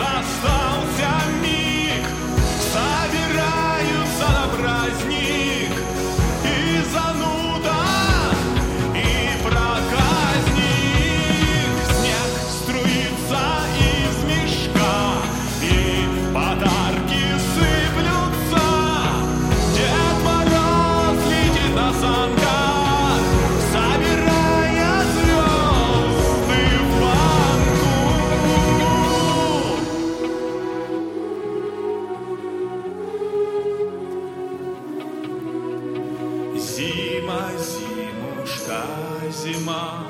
I saw. Зима, зимушка, зима.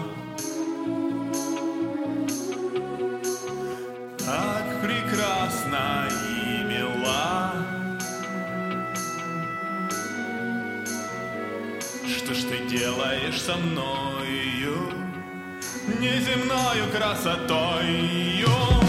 Так прекрасна и мила Что ж ты делаешь со мною Неземною красотою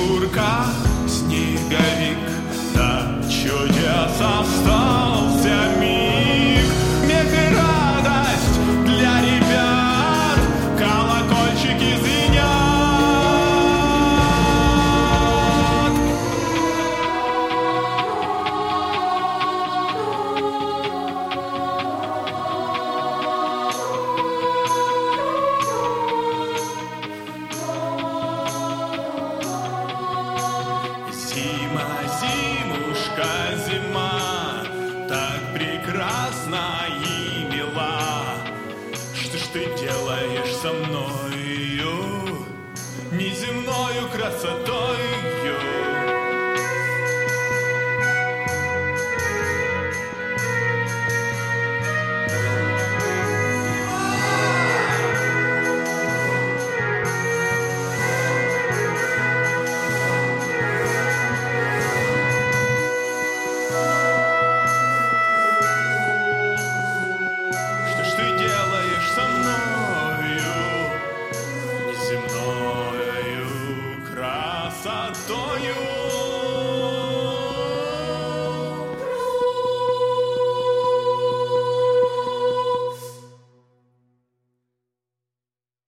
Снегурка, снеговик, да чудес остался прекрасна и мила. Что ж ты делаешь со мною, неземною красотой? さという